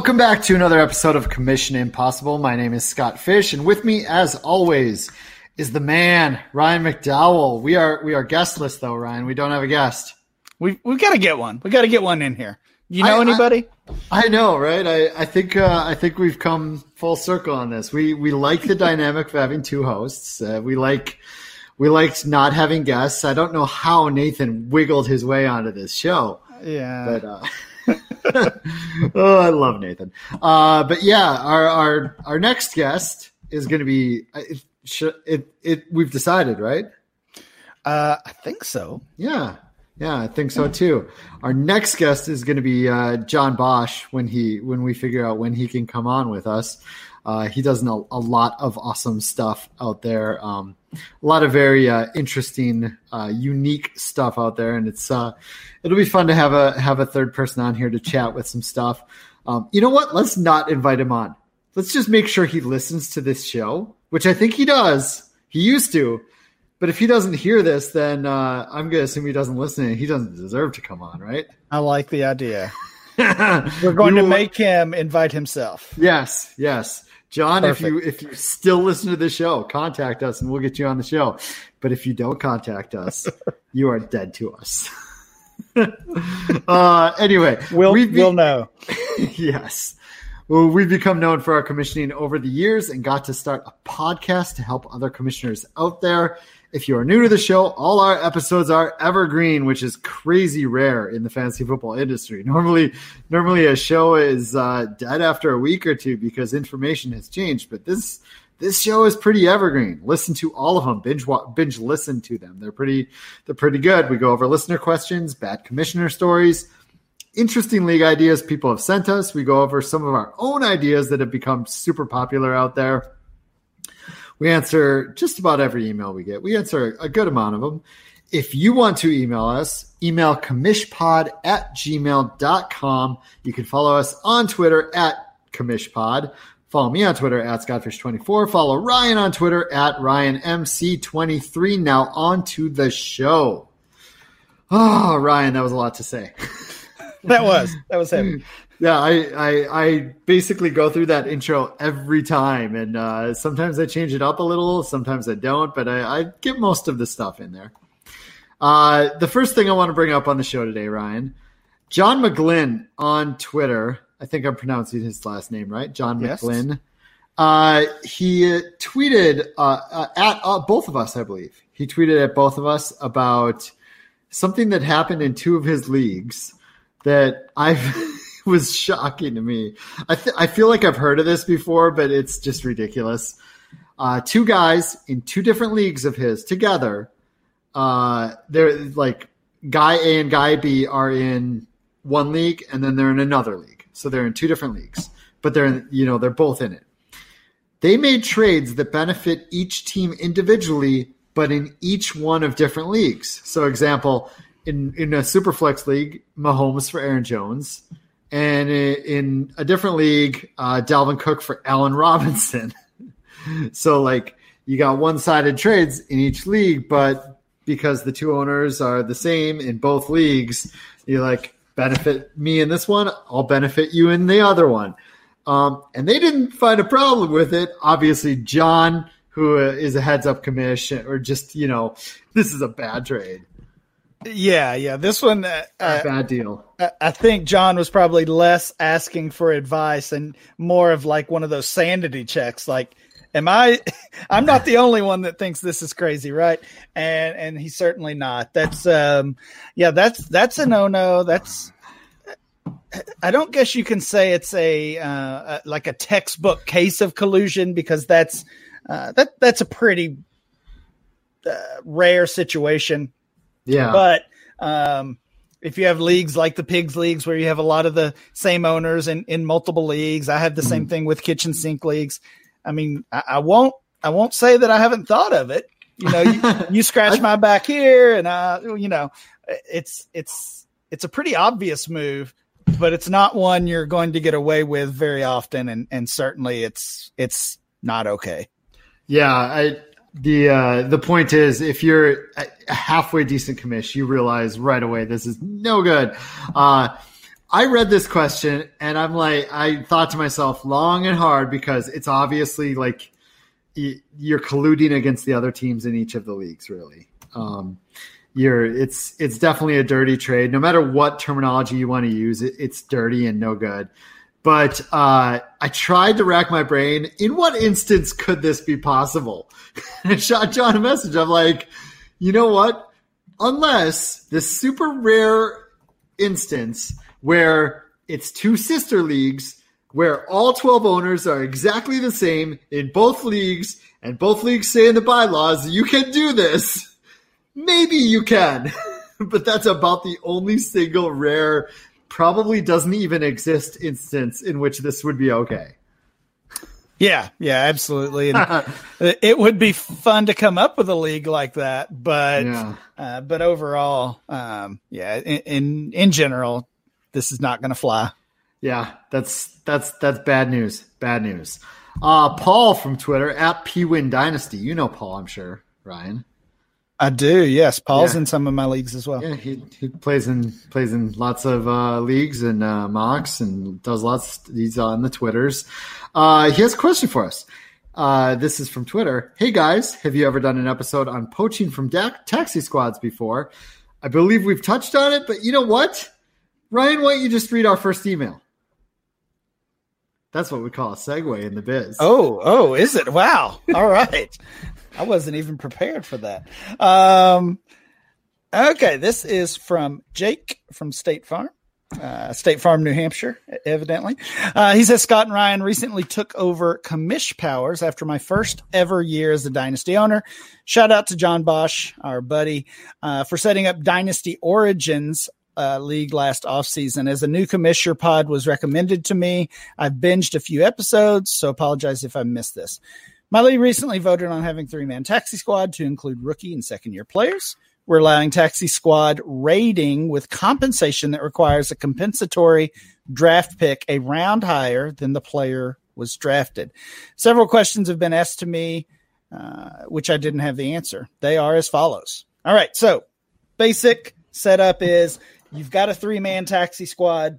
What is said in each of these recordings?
Welcome back to another episode of Commission Impossible. My name is Scott Fish, and with me, as always, is the man Ryan McDowell. We are we are guestless though, Ryan. We don't have a guest. We we've got to get one. We got to get one in here. You know I, anybody? I, I, know, right? I I think uh, I think we've come full circle on this. We we like the dynamic of having two hosts. Uh, we like we liked not having guests. I don't know how Nathan wiggled his way onto this show. Yeah, but. Uh, oh, I love Nathan. Uh, but yeah, our our our next guest is going to be it, it, it. We've decided, right? Uh, I think so. Yeah, yeah, I think so too. Our next guest is going to be uh, John Bosch when he when we figure out when he can come on with us. Uh, he does know a lot of awesome stuff out there. Um, a lot of very uh, interesting, uh, unique stuff out there, and it's uh, it'll be fun to have a have a third person on here to chat with some stuff. Um, you know what? Let's not invite him on. Let's just make sure he listens to this show, which I think he does. He used to, but if he doesn't hear this, then uh, I'm going to assume he doesn't listen. And he doesn't deserve to come on, right? I like the idea. We're going to make him invite himself. Yes, yes. John, Perfect. if you if you still listen to the show, contact us and we'll get you on the show. But if you don't contact us, you are dead to us. uh, anyway, we'll be- we'll know. yes. Well, we've become known for our commissioning over the years and got to start a podcast to help other commissioners out there. If you are new to the show, all our episodes are evergreen, which is crazy rare in the fantasy football industry. Normally, normally a show is uh, dead after a week or two because information has changed. But this this show is pretty evergreen. Listen to all of them. Binge binge listen to them. They're pretty they're pretty good. We go over listener questions, bad commissioner stories, interesting league ideas people have sent us. We go over some of our own ideas that have become super popular out there. We answer just about every email we get. We answer a good amount of them. If you want to email us, email commishpod at gmail.com. You can follow us on Twitter at commishpod. Follow me on Twitter at Scottfish24. Follow Ryan on Twitter at RyanMC23. Now on to the show. Oh, Ryan, that was a lot to say. that was that was him yeah, I, I, I basically go through that intro every time, and uh, sometimes I change it up a little, sometimes I don't, but I, I get most of the stuff in there. Uh, the first thing I want to bring up on the show today, Ryan, John McGlynn on Twitter. I think I'm pronouncing his last name right, John yes. McGlynn. Uh, he tweeted uh, uh, at uh, both of us, I believe. He tweeted at both of us about something that happened in two of his leagues that I've. was shocking to me. I th- I feel like I've heard of this before, but it's just ridiculous. Uh, two guys in two different leagues of his together. Uh, they're like guy A and guy B are in one league, and then they're in another league. So they're in two different leagues, but they're in, you know they're both in it. They made trades that benefit each team individually, but in each one of different leagues. So, example, in in a superflex league, Mahomes for Aaron Jones, and in a different league, uh, Dalvin Cook for Allen Robinson. so like you got one-sided trades in each league, but because the two owners are the same in both leagues, you like benefit me in this one, I'll benefit you in the other one. Um, and they didn't find a problem with it. Obviously, John, who is a heads up commission, or just you know, this is a bad trade. Yeah, yeah. This one, uh, bad deal. I think John was probably less asking for advice and more of like one of those sanity checks. Like, am I? I'm not the only one that thinks this is crazy, right? And and he's certainly not. That's um, yeah. That's that's a no no. That's I don't guess you can say it's a uh, like a textbook case of collusion because that's uh, that that's a pretty uh, rare situation yeah. But um, if you have leagues like the pigs leagues where you have a lot of the same owners in, in multiple leagues, I have the same mm-hmm. thing with kitchen sink leagues. I mean, I, I, won't I won't say that I haven't thought of it. You know, you, you scratch my back here, and I, you know, it's it's it's a pretty obvious move, but it's not one you're going to get away with very often, and and certainly it's it's not okay. Yeah, I the uh, the point is, if you're a halfway decent commish, you realize right away this is no good. Uh, I read this question and I'm like, I thought to myself long and hard because it's obviously like you're colluding against the other teams in each of the leagues, really. Um, you're it's it's definitely a dirty trade. No matter what terminology you want to use, it, it's dirty and no good. But uh, I tried to rack my brain. In what instance could this be possible? I shot John a message. I'm like, you know what? Unless this super rare instance where it's two sister leagues where all 12 owners are exactly the same in both leagues and both leagues say in the bylaws you can do this maybe you can but that's about the only single rare probably doesn't even exist instance in which this would be okay yeah, yeah, absolutely. And it would be fun to come up with a league like that, but yeah. uh, but overall, um, yeah, in, in, in general, this is not going to fly. Yeah, that's that's that's bad news. Bad news. Uh, Paul from Twitter at Pwin Dynasty. You know Paul, I'm sure, Ryan. I do. Yes, Paul's yeah. in some of my leagues as well. Yeah, he, he plays in plays in lots of uh, leagues and uh, mocks and does lots. He's on the Twitters. Uh, he has a question for us. Uh, this is from Twitter. Hey guys, have you ever done an episode on poaching from da- taxi squads before? I believe we've touched on it, but you know what? Ryan, why don't you just read our first email? That's what we call a segue in the biz. Oh, oh, is it? Wow. All right. I wasn't even prepared for that. Um, okay, this is from Jake from State Farm uh, State Farm, New Hampshire, evidently. Uh, he says Scott and Ryan recently took over commish powers after my first ever year as a dynasty owner. Shout out to John Bosch, our buddy, uh, for setting up Dynasty Origins. Uh, league last offseason as a new commissioner pod was recommended to me. I've binged a few episodes, so apologize if I missed this. My league recently voted on having three man taxi squad to include rookie and second year players. We're allowing Taxi Squad rating with compensation that requires a compensatory draft pick a round higher than the player was drafted. Several questions have been asked to me, uh, which I didn't have the answer. They are as follows. All right. So, basic setup is you've got a three man taxi squad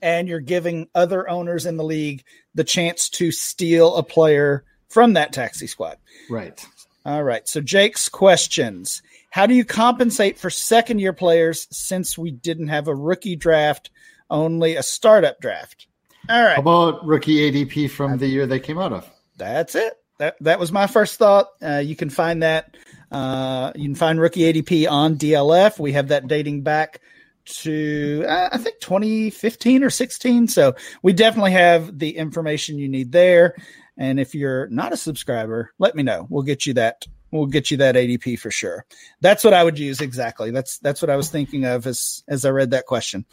and you're giving other owners in the league the chance to steal a player from that taxi squad. Right. All right. So, Jake's questions how do you compensate for second year players since we didn't have a rookie draft, only a startup draft? All right. How about rookie ADP from the year they came out of? That's it. That that was my first thought. Uh, you can find that. Uh, you can find rookie ADP on DLF. We have that dating back to uh, I think 2015 or 16. So we definitely have the information you need there. And if you're not a subscriber, let me know. We'll get you that we'll get you that ADP for sure. That's what I would use exactly. That's that's what I was thinking of as as I read that question.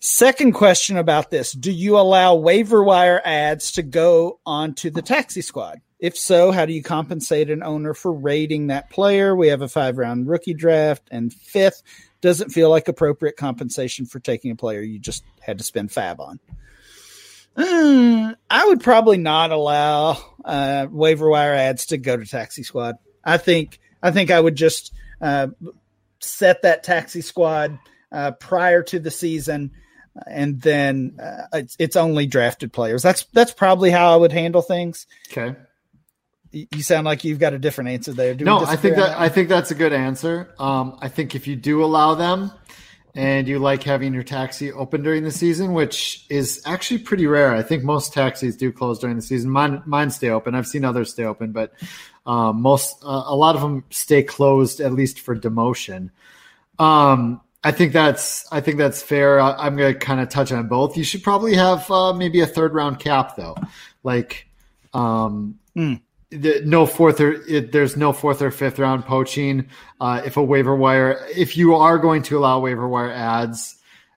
Second question about this: Do you allow waiver wire adds to go onto the taxi squad? If so, how do you compensate an owner for rating that player? We have a five round rookie draft, and fifth doesn't feel like appropriate compensation for taking a player you just had to spend fab on. Mm, I would probably not allow uh, waiver wire adds to go to Taxi Squad. I think I think I would just uh, set that Taxi Squad uh, prior to the season, and then uh, it's, it's only drafted players. That's that's probably how I would handle things. Okay. You sound like you've got a different answer there. Do no, I think that, that I think that's a good answer. Um, I think if you do allow them, and you like having your taxi open during the season, which is actually pretty rare. I think most taxis do close during the season. Mine, mine stay open. I've seen others stay open, but um, most, uh, a lot of them stay closed at least for demotion. Um, I think that's, I think that's fair. I, am going to kind of touch on both. You should probably have uh, maybe a third round cap though, like. Um, mm the, no fourth or it, there's no fourth or fifth round poaching. Uh, if a waiver wire, if you are going to allow waiver wire adds,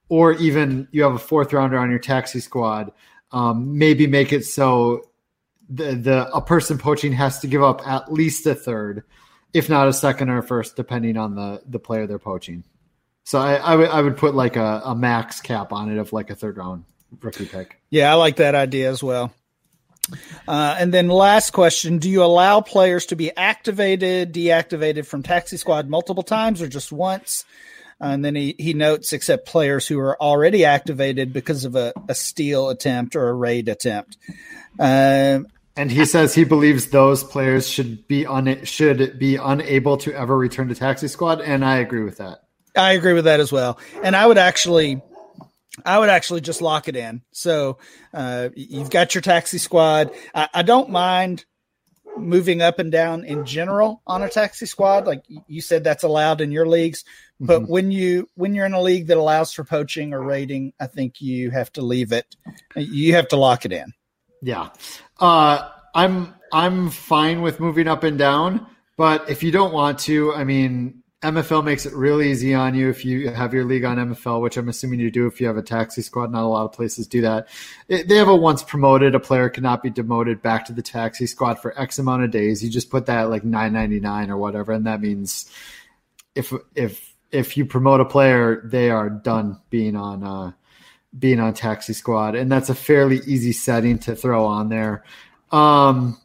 or even you have a fourth rounder on your taxi squad, um, maybe make it so the the a person poaching has to give up at least a third, if not a second or a first, depending on the the player they're poaching. So I, I would I would put like a, a max cap on it of like a third round rookie pick. Yeah, I like that idea as well. Uh, and then last question: Do you allow players to be activated, deactivated from Taxi Squad multiple times, or just once? and then he, he notes except players who are already activated because of a, a steal attempt or a raid attempt. Um, and he says he believes those players should be un- should be unable to ever return to taxi squad, and I agree with that. I agree with that as well. And I would actually I would actually just lock it in. So uh, you've got your taxi squad. I, I, don't mind moving up and down in general on a taxi squad. Like you said, that's allowed in your leagues. But mm-hmm. when you when you're in a league that allows for poaching or raiding, I think you have to leave it. You have to lock it in. Yeah, uh, I'm I'm fine with moving up and down. But if you don't want to, I mean, MFL makes it really easy on you if you have your league on MFL, which I'm assuming you do if you have a taxi squad. Not a lot of places do that. They have a once promoted, a player cannot be demoted back to the taxi squad for X amount of days. You just put that like 9.99 or whatever, and that means if if if you promote a player, they are done being on uh, being on taxi squad, and that's a fairly easy setting to throw on there. Um,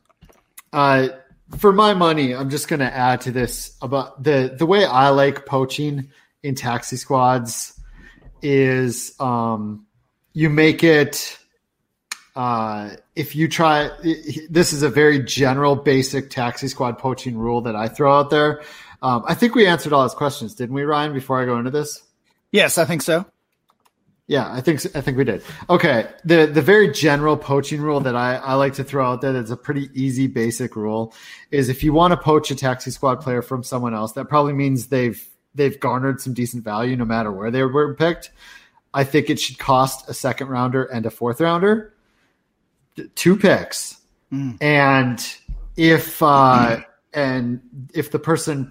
uh, for my money, I'm just going to add to this about the the way I like poaching in taxi squads is um, you make it uh, if you try this is a very general basic taxi squad poaching rule that I throw out there. Um, I think we answered all his questions, didn't we, Ryan? Before I go into this, yes, I think so. Yeah, I think I think we did. Okay, the the very general poaching rule that I, I like to throw out there that's a pretty easy basic rule is if you want to poach a taxi squad player from someone else, that probably means they've they've garnered some decent value no matter where they were picked. I think it should cost a second rounder and a fourth rounder, two picks, mm. and if uh, and if the person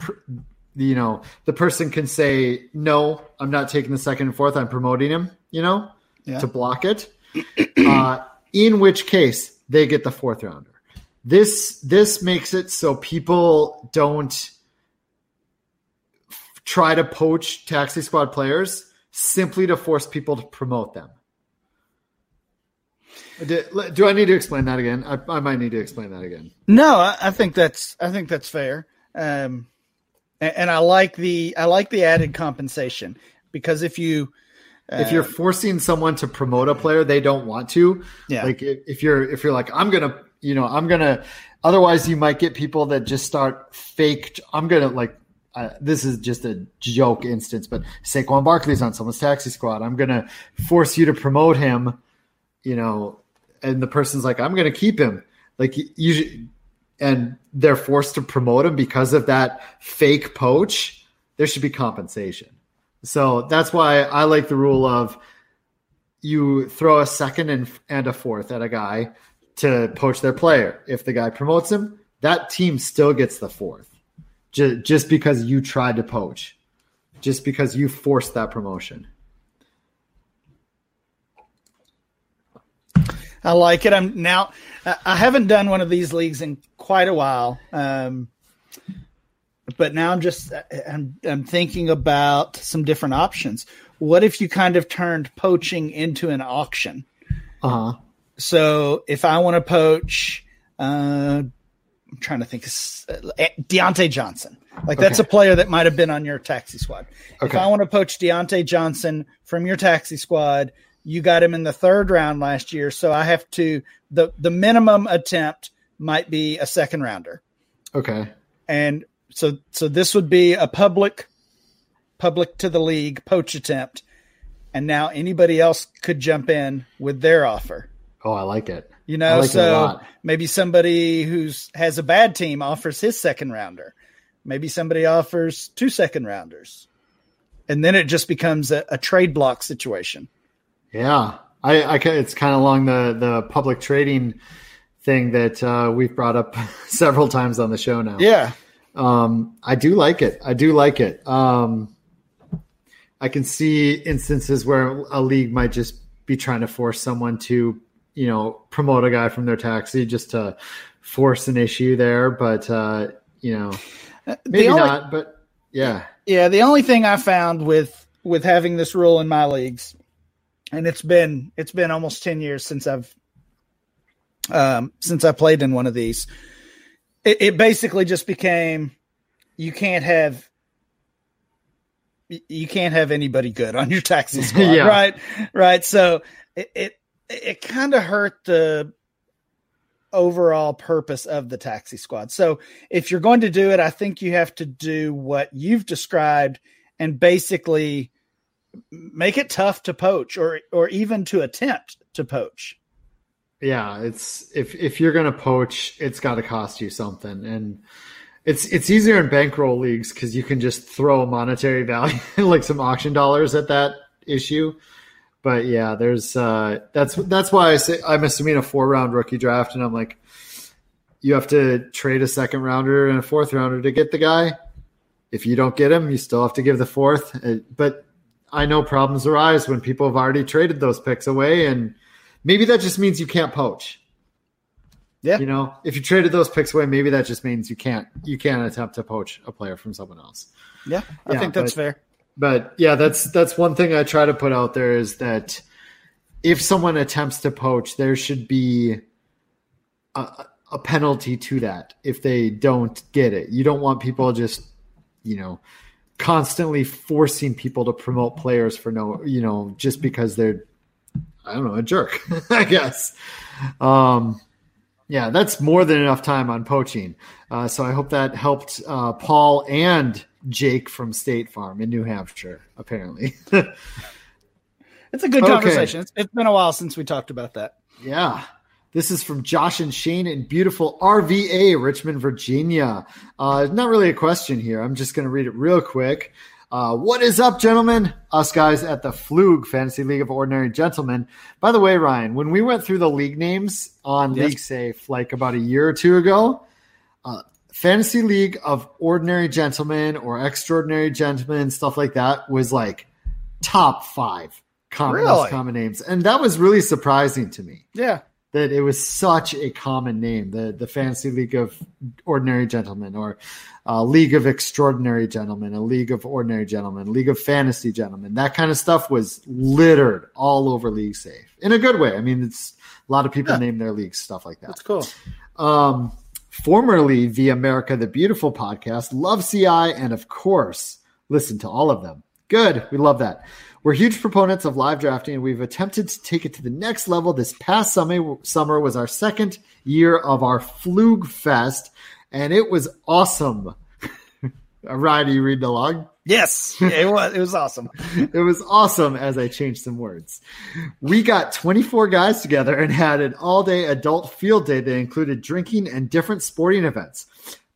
you know the person can say no, I'm not taking the second and fourth, I'm promoting him you know, yeah. to block it. Uh, in which case they get the fourth rounder. This this makes it so people don't try to poach taxi squad players simply to force people to promote them. Do, do I need to explain that again? I, I, might need to explain that again. No, I, I think that's I think that's fair. Um, and, and I like the I like the added compensation because if you if you're forcing someone to promote a player they don't want to, yeah. like if you're if you're like I'm gonna you know I'm gonna otherwise you might get people that just start faked. I'm gonna like uh, this is just a joke instance, but Saquon Barkley's on someone's taxi squad. I'm gonna force you to promote him, you know, and the person's like I'm gonna keep him. Like you, and they're forced to promote him because of that fake poach. There should be compensation. So that's why I like the rule of you throw a second and, and a fourth at a guy to poach their player. If the guy promotes him, that team still gets the fourth just, just because you tried to poach, just because you forced that promotion. I like it. I'm now. I haven't done one of these leagues in quite a while. Um, but now I'm just I'm, I'm thinking about some different options. What if you kind of turned poaching into an auction? Uh huh. So if I want to poach, uh, I'm trying to think, uh, Diontae Johnson. Like okay. that's a player that might have been on your taxi squad. Okay. If I want to poach Diontae Johnson from your taxi squad, you got him in the third round last year, so I have to the the minimum attempt might be a second rounder. Okay. And so so this would be a public public to the league poach attempt. And now anybody else could jump in with their offer. Oh i like it. You know like so maybe somebody who's has a bad team offers his second rounder. Maybe somebody offers two second rounders. And then it just becomes a, a trade block situation. Yeah. I, I it's kind of along the the public trading thing that uh, we've brought up several times on the show now. Yeah um, I do like it. I do like it. Um, I can see instances where a league might just be trying to force someone to, you know, promote a guy from their taxi just to force an issue there. But, uh, you know, uh, maybe only, not, but yeah. Yeah. The only thing I found with, with having this rule in my leagues, and it's been, it's been almost 10 years since I've, um, since I played in one of these, it, it basically just became you can't have you can't have anybody good on your taxi squad, Yeah. right? Right. So it it, it kind of hurt the overall purpose of the taxi squad. So if you're going to do it, I think you have to do what you've described and basically make it tough to poach or or even to attempt to poach. Yeah, it's if if you're gonna poach, it's got to cost you something, and it's it's easier in bankroll leagues because you can just throw a monetary value, like some auction dollars, at that issue. But yeah, there's uh, that's that's why I say I'm assuming a four round rookie draft, and I'm like, you have to trade a second rounder and a fourth rounder to get the guy. If you don't get him, you still have to give the fourth. Uh, But I know problems arise when people have already traded those picks away, and maybe that just means you can't poach. Yeah. You know, if you traded those picks away, maybe that just means you can't you can't attempt to poach a player from someone else. Yeah, I Yeah, think that's but- fair. But yeah, that's that's one thing I try to put out there is that if someone attempts to poach, there should be a, a penalty to that if they don't get it. You don't want people just, you know, constantly forcing people to promote players for no, you know, just because they're, I don't know, a jerk, I guess. Um, yeah, that's more than enough time on poaching. Uh, so I hope that helped uh, Paul and Jake from State Farm in New Hampshire, apparently. It's a good Okay. conversation. It's, it's been a while since we talked about that. Yeah. This is from Josh and Shane in beautiful RVA, Richmond, Virginia. Uh, not really a question here. I'm just going to read it real quick. Uh, what is up, gentlemen? Us guys at the Flug Fantasy League of Ordinary Gentlemen. By the way, Ryan, when we went through the league names on Yes. League Safe like about a year or two ago, uh, Fantasy League of Ordinary Gentlemen or Extraordinary Gentlemen, stuff like that, was like top five common, most Really? common names. And that was really surprising to me Yeah. That it was such a common name the the fantasy league of ordinary gentlemen or uh, league of extraordinary gentlemen a league of ordinary gentlemen league of fantasy gentlemen that kind of stuff was littered all over league safe in a good way i mean it's a lot of people Yeah. name their leagues stuff like that That's cool. um, formerly the America the Beautiful podcast, love CI, and of course, listen to all of them. Good. We love that. We're huge proponents of live drafting, and we've attempted to take it to the next level. This past summer, summer was our second year of our Flug Fest, and it was awesome. Ryan, are you reading along? Yes. It was it was awesome. it was awesome as I changed some words. We got 24 guys together and had an all day adult field day that included drinking and different sporting events.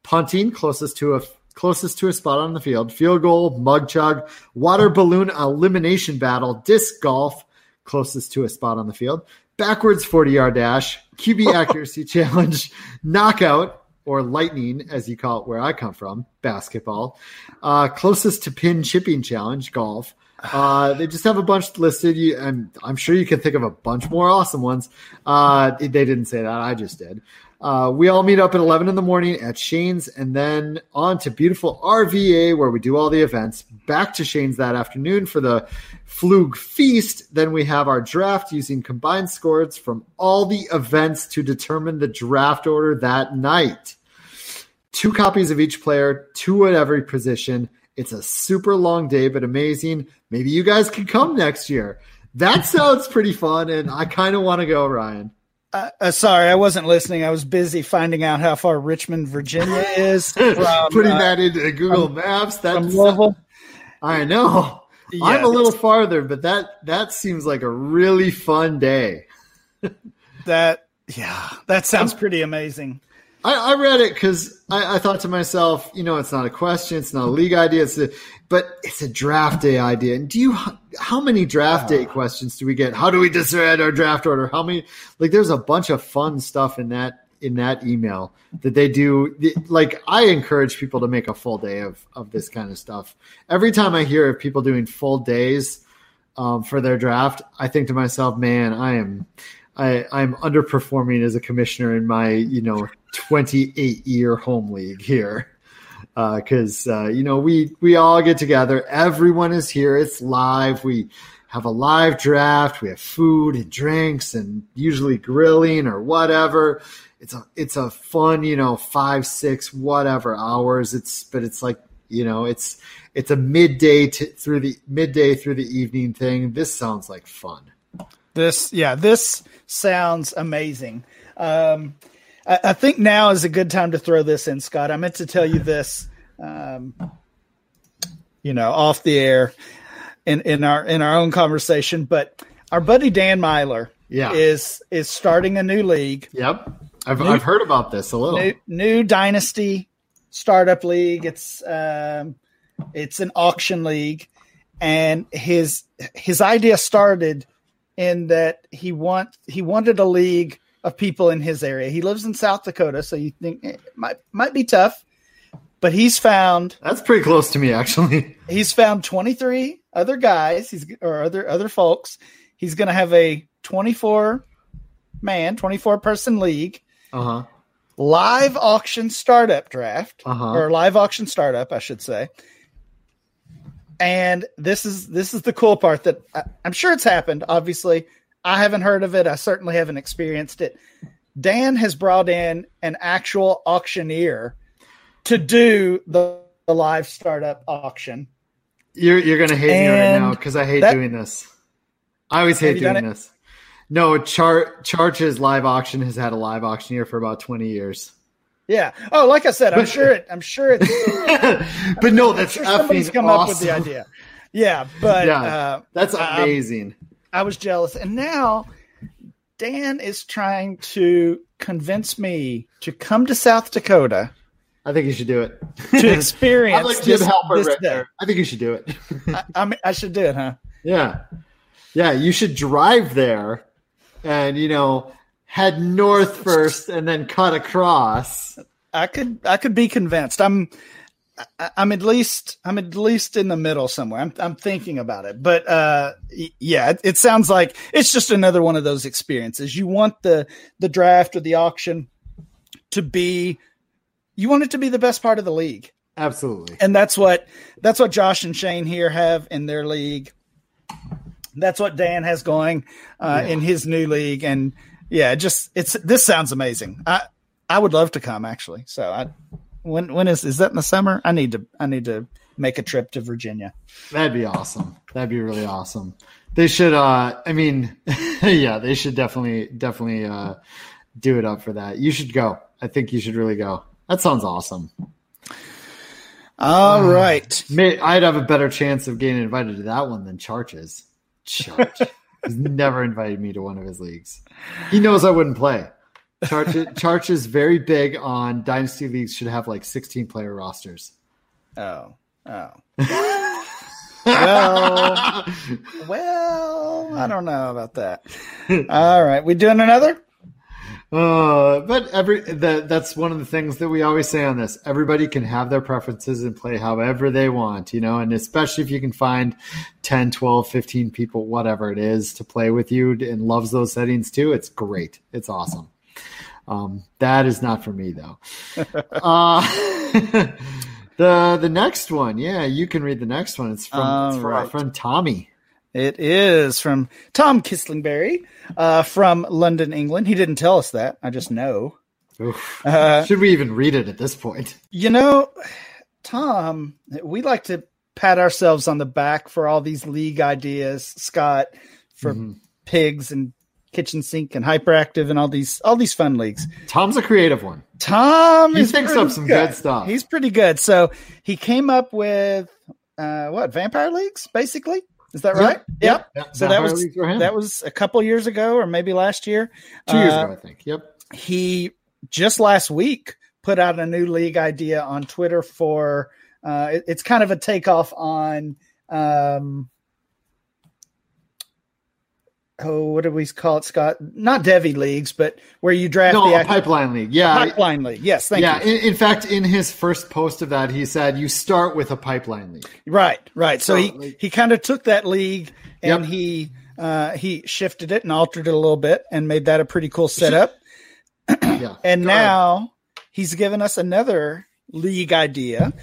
Punting closest to a closest to a spot on the field, field goal, mug chug, water balloon elimination battle, disc golf closest to a spot on the field, backwards 40 yard dash, QB accuracy challenge, knockout or lightning as you call it where I come from, basketball, uh, closest to pin chipping challenge, golf. Uh, they just have a bunch listed. You, I'm, I'm sure you can think of a bunch more awesome ones. Uh, they didn't say that. I just did. Uh, we all meet up at 11 in the morning at Shane's and then on to beautiful RVA where we do all the events. Back to Shane's that afternoon for the Flug Feast. Then we have our draft using combined scores from all the events to determine the draft order that night. Two copies of each player, two at every position. It's a super long day, but amazing. Maybe you guys can come next year. That sounds pretty fun, and I kind of want to go, Ryan. Uh, uh, sorry, I wasn't listening. I was busy finding out how far Richmond, Virginia is from, Putting uh, that into Google Maps. from That's Louisville. I know. Yeah, I'm a little farther, but that that seems like a really fun day. That yeah, that sounds pretty amazing. I, I read it because I, I thought to myself, you know, it's not a question, it's not a league idea, it's a, but it's a draft day idea. And do you, how many draft day questions do we get? How do we decide our draft order? How many? Like, there's a bunch of fun stuff in that in that email that they do. Like, I encourage people to make a full day of of this kind of stuff. Every time I hear of people doing full days um, for their draft, I think to myself, man, I am. I, I'm underperforming as a commissioner in my, you know, 28 year home league here. Uh, Because uh, uh, you know we we all get together. Everyone is here. It's live. We have a live draft. We have food and drinks, and usually grilling or whatever. It's a it's a fun, you know, five six whatever hours. It's but it's like You know, it's it's a midday through the midday through the evening thing. This sounds like fun. This, yeah, this sounds amazing. Um, I, I, think now is a good time to throw this in, Scott. I meant to tell you this, um, you know, off the air in, in our in our own conversation, but our buddy Dan Meylor, yeah. is is starting a new league. Yep, I've new, I've heard about this a little. New, new dynasty startup league. It's um, it's an auction league, and his his idea started in that he want he wanted a league of people in his area. He lives in South Dakota, so you think it might might be tough, but he's found that's pretty close to me actually. He's found twenty three other guys. He's or other other folks. He's going to have a twenty four man, twenty four person league. Uh huh. Live auction startup draft uh-huh. or live auction startup, I should say and this is this is the cool part that I, I'm sure it's happened. Obviously, I haven't heard of it. I certainly haven't experienced it. Dan has brought in an actual auctioneer to do the, the live startup auction. You're you're gonna hate and me right now because I hate that, doing this. I always hate doing this. No, Char Charge's live auction has had a live auctioneer for about twenty years. Yeah. Oh, like I said, I'm sure it. I'm sure it's. but no, that's sure somebody's come awesome. up with the idea. Yeah, but yeah, uh, that's amazing. Um, I was jealous, and now Dan is trying to convince me to come to South Dakota. I think you should do it to experience. I'm like Jim this, Halpert right there. I think you should do it. I, I, mean, I should do it, huh? Yeah, yeah. You should drive there, and you know head north first and then cut across. I could I could be convinced. I'm I'm at least I'm at least in the middle somewhere. I'm I'm thinking about it, but uh, yeah, it, it, sounds like it's just another one of those experiences. You want the the draft or the auction to be, you want it to be the best part of the league. Absolutely, and that's what that's what Josh and Shane here have in their league. That's what Dan has going uh, yeah. in his new league, and yeah, just it's this sounds amazing. I I would love to come actually. So I when when is is that in the summer? I need to I need to make a trip to Virginia. That'd be awesome. That'd be really awesome. They should uh I mean yeah, they should definitely definitely uh do it up for that. You should go. I think you should really go. That sounds awesome. All uh, right. May, I'd have a better chance of getting invited to that one than Charches. Charch. He's never invited me to one of his leagues. He knows I wouldn't play. Charch is very big on dynasty leagues. Should have like 16 player rosters. Oh, oh. well, well, I don't know about that. All right, we doing another? Uh, but every that that's one of the things that we always say on this. Everybody can have their preferences and play however they want, you know, and especially if you can find 10, 12, 15 people, whatever it is, to play with you and loves those settings too, it's great. It's awesome. Um, that is not for me though. uh, the the next one, yeah, you can read the next one. It's from, it's from right. our friend Tommy. It is from Tom Kislingbury uh, from London, England. He didn't tell us that. I just know. Uh, Should we even read it at this point? You know, Tom, we like to pat ourselves on the back for all these league ideas. Scott for mm-hmm. pigs and kitchen sink and hyperactive and all these all these fun leagues. Tom's a creative one. Tom he thinks up some good. good. stuff. He's pretty good. So he came up with uh, what vampire leagues, basically. Is that right? Yep. yep. So that was that was a couple years ago, or maybe last year. Two years uh, ago, I think. Yep. He just last week put out a new league idea on Twitter for. Uh, it, it's kind of a takeoff on um, oh, what do we call it, Scott? Not Devy leagues, but where you draft no, the actual, pipeline league. Yeah, pipeline league. Yes, thank yeah, you. Yeah, in, in, fact, in his first post of that, he said you start with a pipeline league. Right, right. So, so he he kind of took that league and yep. he uh, he shifted it and altered it a little bit and made that a pretty cool setup. yeah, and now ahead. he's given us another league idea.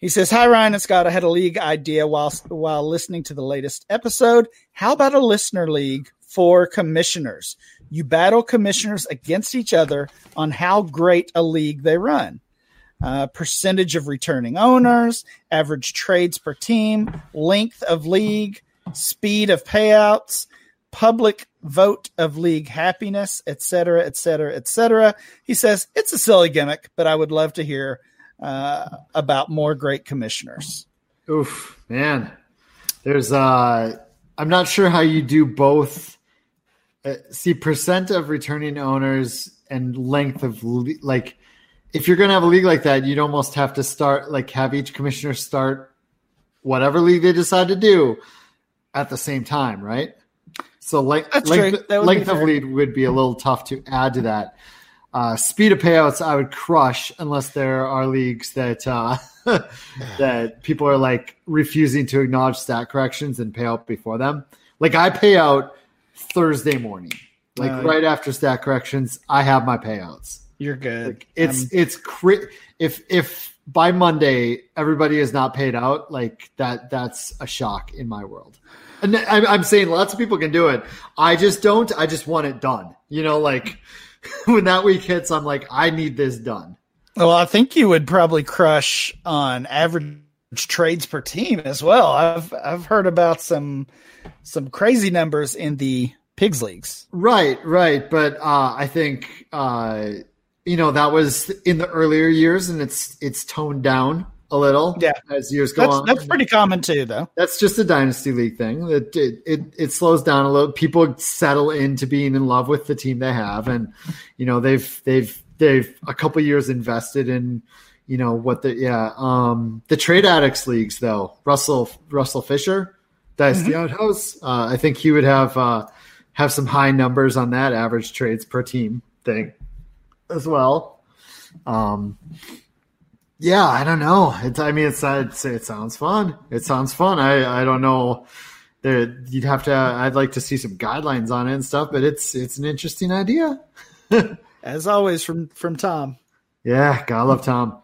He says, "Hi Ryan and Scott. I had a league idea while while listening to the latest episode. How about a listener league for commissioners? You battle commissioners against each other on how great a league they run. uh, percentage of returning owners, average trades per team, length of league, speed of payouts, public vote of league happiness, etc., etc., etc. He says it's a silly gimmick, but I would love to hear uh, about more great commissioners. Oof, man. There's uh I'm not sure how you do both. Uh, see percent of returning owners and length of le- like if you're going to have a league like that, you'd almost have to start like have each commissioner start whatever league they decide to do at the same time, right? So like length, true. That would length of lead would be a little tough to add to that. Uh, speed of payouts, I would crush unless there are leagues that uh, that people are like refusing to acknowledge stat corrections and pay out before them. Like I pay out Thursday morning, like Oh, right after stat corrections, I have my payouts. You're good. Like it's Um, it's cri- if if by Monday everybody is not paid out, like that that's a shock in my world. And I'm saying lots of people can do it. I just don't. I just want it done. You know, like when that week hits, I'm like, I need this done. Well, I think you would probably crush on average trades per team as well. I've I've heard about some some crazy numbers in the pigs leagues. Right, right. But uh, I think uh, you know that was in the earlier years, and it's it's toned down a little. Yeah. as years go That's on. that's pretty common too, though. That's just a dynasty league thing. It, it it it slows down a little. People settle into being in love with the team they have, and you know they've they've they've a couple years invested in you know what the yeah um the trade addicts leagues though. Russell Russell Fisher, dynasty outhouse. Uh, I think he would have uh, have some high numbers on that average trades per team thing as well. Um, yeah, I don't know. It's, I mean, it's, it's it sounds fun. It sounds fun. I I don't know. There, you'd have to. I'd like to see some guidelines on it and stuff, but it's it's an interesting idea. As always from from Tom. Yeah, gotta love Tom.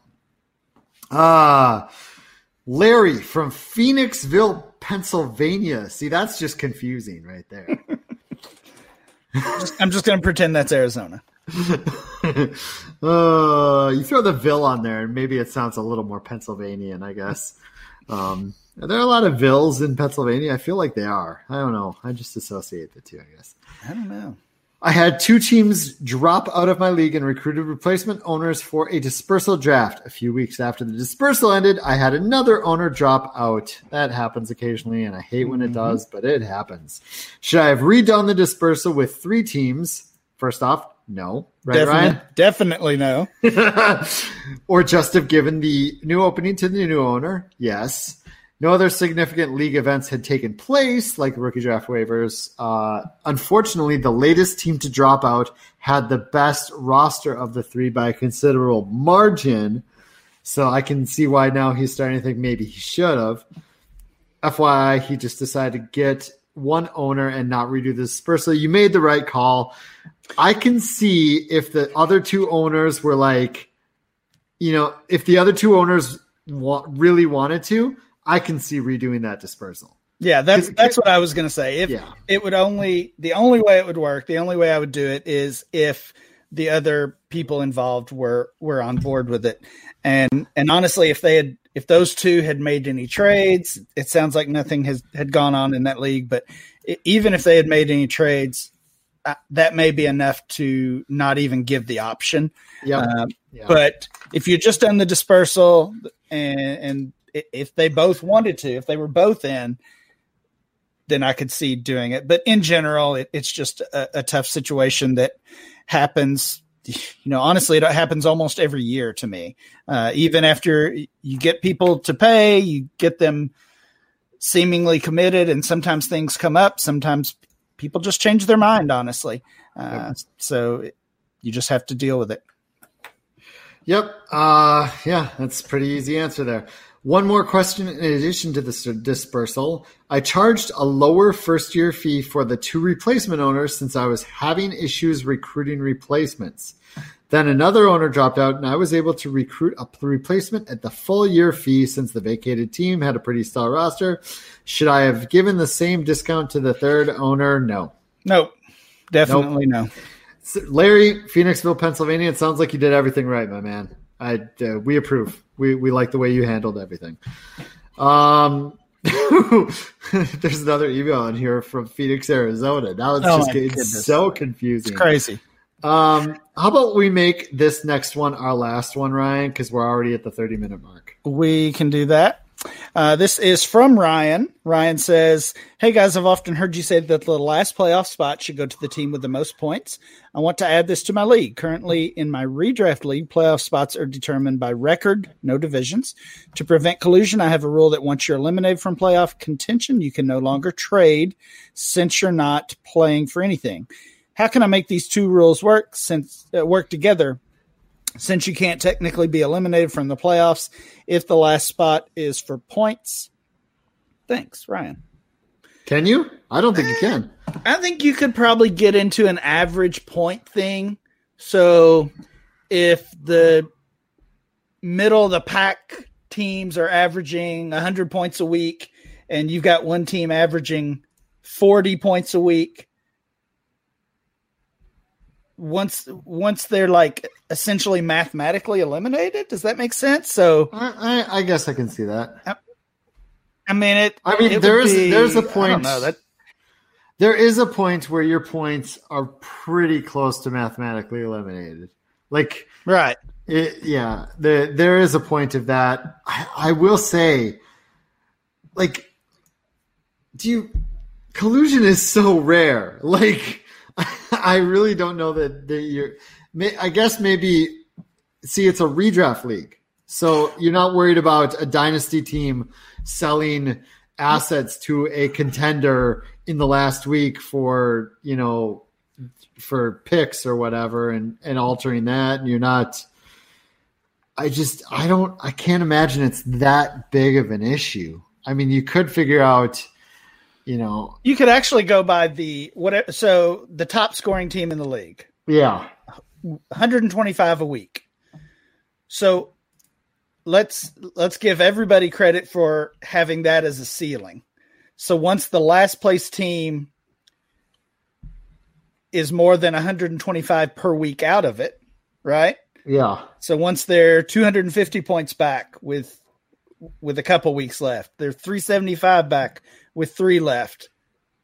Ah, Larry from Phoenixville, Pennsylvania. See, that's just confusing right there. I'm just going to pretend that's Arizona. uh, you throw the Ville on there, and maybe it sounds a little more Pennsylvanian, I guess. Um, are there a lot of Villes in Pennsylvania? I feel like they are. I don't know. I just associate the two, I guess. I don't know. I had two teams drop out of my league and recruited replacement owners for a dispersal draft. A few weeks after the dispersal ended, I had another owner drop out. That happens occasionally, and I hate when it does, but it happens. Should I have redone the dispersal with three teams? First off, no. Right, Definitely, definitely no. Or just have given the new opening to the new owner? Yes. No other significant league events had taken place, like rookie draft waivers. Uh, unfortunately, the latest team to drop out had the best roster of the three by a considerable margin. So I can see why now he's starting to think maybe he should have. FYI, he just decided to get one owner and not redo the dispersal. You made the right call. I can see if the other two owners were like, you know, if the other two owners wa- really wanted to, I can see redoing that dispersal. Yeah, that's that's what I was going to say. If Yeah. it would only the only way it would work, the only way I would do it is if the other people involved were were on board with it. And and honestly, if they had if those two had made any trades, it sounds like nothing has had gone on in that league. But i even if they had made any trades, uh, that may be enough to not even give the option. Yeah. Um, yeah. but if you just done the dispersal and, and if they both wanted to, if they were both in, then I could see doing it. But in general, it, it's just a, a tough situation that happens. You know, honestly, it happens almost every year to me. Uh, even after you get people to pay, you get them seemingly committed, and sometimes things come up. Sometimes people just change their mind. Honestly, uh, so you just have to deal with it. Yep. Uh, yeah, that's a pretty easy answer there. One more question in addition to this dispersal. I charged a lower first year fee for the two replacement owners since I was having issues recruiting replacements. Then another owner dropped out, and I was able to recruit a replacement at the full year fee since the vacated team had a pretty stellar roster. Should I have given the same discount to the third owner? No. Nope, definitely no. Larry, Phoenixville, Pennsylvania. It sounds like you did everything right, my man. I uh, we approve. We we like the way you handled everything. Um, there's another email in here from Phoenix, Arizona. Now it's Oh just getting goodness. so confusing. It's crazy. Um, how about we make this next one our last one, Ryan? Because we're already at the 30 minute mark. We can do that. Uh, this is from Ryan. Ryan says, Hey guys, I've often heard you say that the last playoff spot should go to the team with the most points. I want to add this to my league. Currently, in my redraft league, playoff spots are determined by record, no divisions. To prevent collusion, I have a rule that once you're eliminated from playoff contention, you can no longer trade since you're not playing for anything. How can I make these two rules work since uh, work together since you can't technically be eliminated from the playoffs if the last spot is for points. Thanks, Ryan. Can you? I don't think you can. I think you could probably get into an average point thing. So if the middle of the pack teams are averaging 100 points a week and you've got one team averaging 40 points a week, once once they're like essentially mathematically eliminated, does that make sense? So I, I, I guess I can see that. I mean it. I mean, it there's be- there's a I point. know, that there is a point where your points are pretty close to mathematically eliminated. Like, right. it, yeah, there there is a point of that. I, I will say, like, do you collusion is so rare. Like, I really don't know that, that you're. I guess maybe see it's a redraft league, so you're not worried about a dynasty team selling assets to a contender in the last week for you know for picks or whatever and and altering that and you're not i just i don't i can't imagine it's that big of an issue i mean you could figure out you know You could actually go by the what? So the top scoring team in the league, yeah 125 a week. So let's let's give everybody credit for having that as a ceiling. So once the last place team is more than 125 per week out of it, right? yeah So once they're 250 points back with with a couple weeks left, they're 375 back with three left.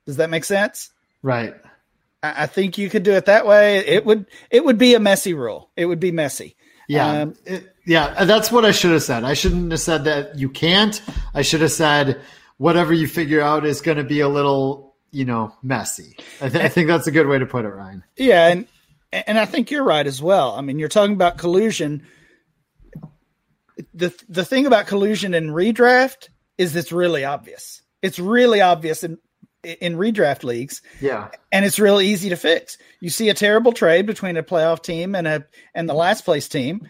Does that make sense? right I, I think you could do it that way. It would it would be a messy rule. It would be messy. Yeah, Um, it- yeah, that's what I should have said. I shouldn't have said that you can't. I should have said whatever you figure out is going to be a little, you know, messy. I, th- I think that's a good way to put it, Ryan. Yeah, and and I think you're right as well. I mean, you're talking about collusion. The the thing about collusion and redraft is it's really obvious. It's really obvious in in redraft leagues. Yeah, and it's real easy to fix. You see a terrible trade between a playoff team and a and the last place team,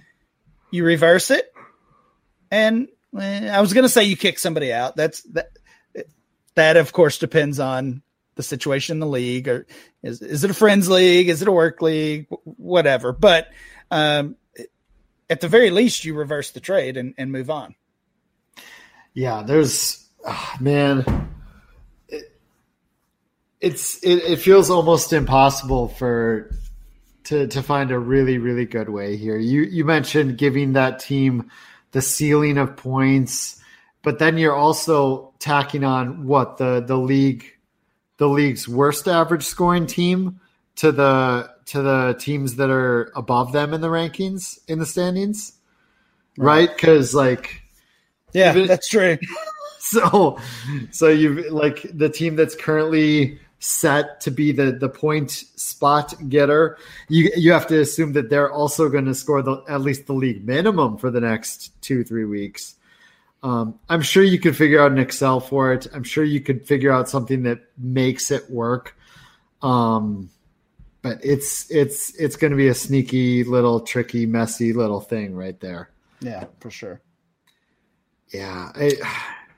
you reverse it, and eh, I was going to say you kick somebody out. That's that. That of course depends on the situation in the league, or is is it a friends league? Is it a work league? Whatever, but um, at the very least, you reverse the trade and, and move on. yeah. There's, ah, man, it, it's it, it feels almost impossible for to to find a really really good way here. You you mentioned giving that team the ceiling of points, but then you're also tacking on what the the league the league's worst average scoring team to the to the teams that are above them in the rankings in the standings, right? Because like Yeah, Even- that's true. so so you've like the team that's currently set to be the the point spot getter you you have to assume that they're also going to score the at least the league minimum for the next two three weeks. Um, i'm sure you could figure out an excel for it. I'm sure you could figure out something that makes it work. Um, but it's it's it's going to be a sneaky little tricky messy little thing right there. Yeah, for sure. yeah, I,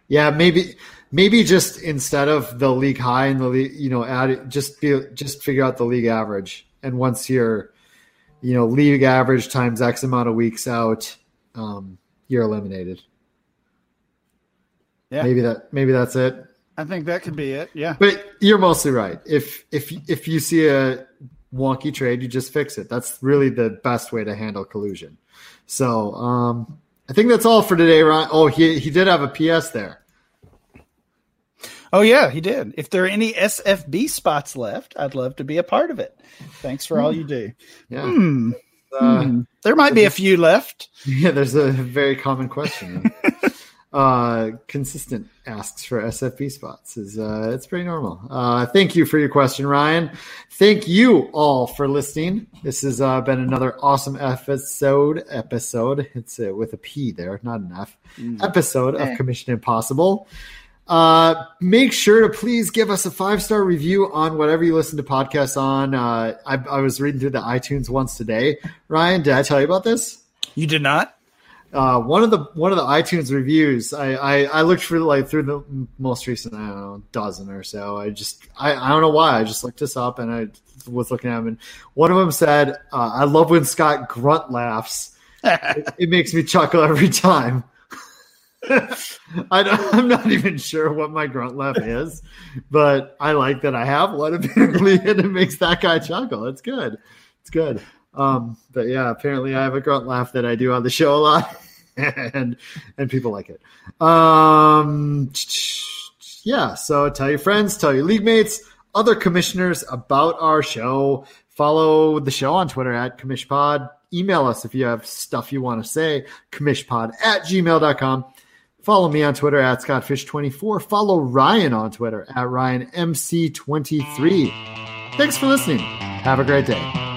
yeah, maybe maybe just instead of the league high and the league, you know, add it, just be just figure out the league average, and once you're, you know, league average times X amount of weeks out, um, you're eliminated. Yeah. Maybe that maybe that's it. I think that could be it. Yeah. But you're mostly right. If if if you see a wonky trade, you just fix it. That's really the best way to handle collusion. So um, I think that's all for today, Ryan. Oh, he he did have a PS there. Oh yeah, he did. If there are any SFB spots left, I'd love to be a part of it. Thanks for all you do. Yeah. Hmm. Uh, hmm. There might be a few left. Yeah, there's a very common question. uh, consistent asks for SFB spots is uh, it's pretty normal. Uh, thank you for your question, Ryan. Thank you all for listening. This has uh, been another awesome episode. Episode. It's uh, with a P there, not an F. Mm. Episode of Commission Impossible. Uh, make sure to please give us a five star review on whatever you listen to podcasts on. Uh, I, I was reading through the iTunes once today. Ryan, did I tell you about this? You did not. Uh, one of the one of the iTunes reviews, I, I, I looked for like through the most recent I don't know dozen or so. I just I, I don't know why I just looked this up and I was looking at them and one of them said, uh, "I love when Scott grunt laughs. it, it makes me chuckle every time." I am not even sure what my grunt laugh is, but I like that I have one apparently, and it makes that guy chuckle. It's good. It's good. Um, but yeah, apparently I have a grunt laugh that I do on the show a lot, and and people like it. Um, yeah. So tell your friends, tell your league mates, other commissioners about our show. Follow the show on Twitter at CommishPod. Email us if you have stuff you want to say, commishpod at gmail.com. Follow me on Twitter at ScottFish24. Follow Ryan on Twitter at RyanMC23. Thanks for listening. Have a great day.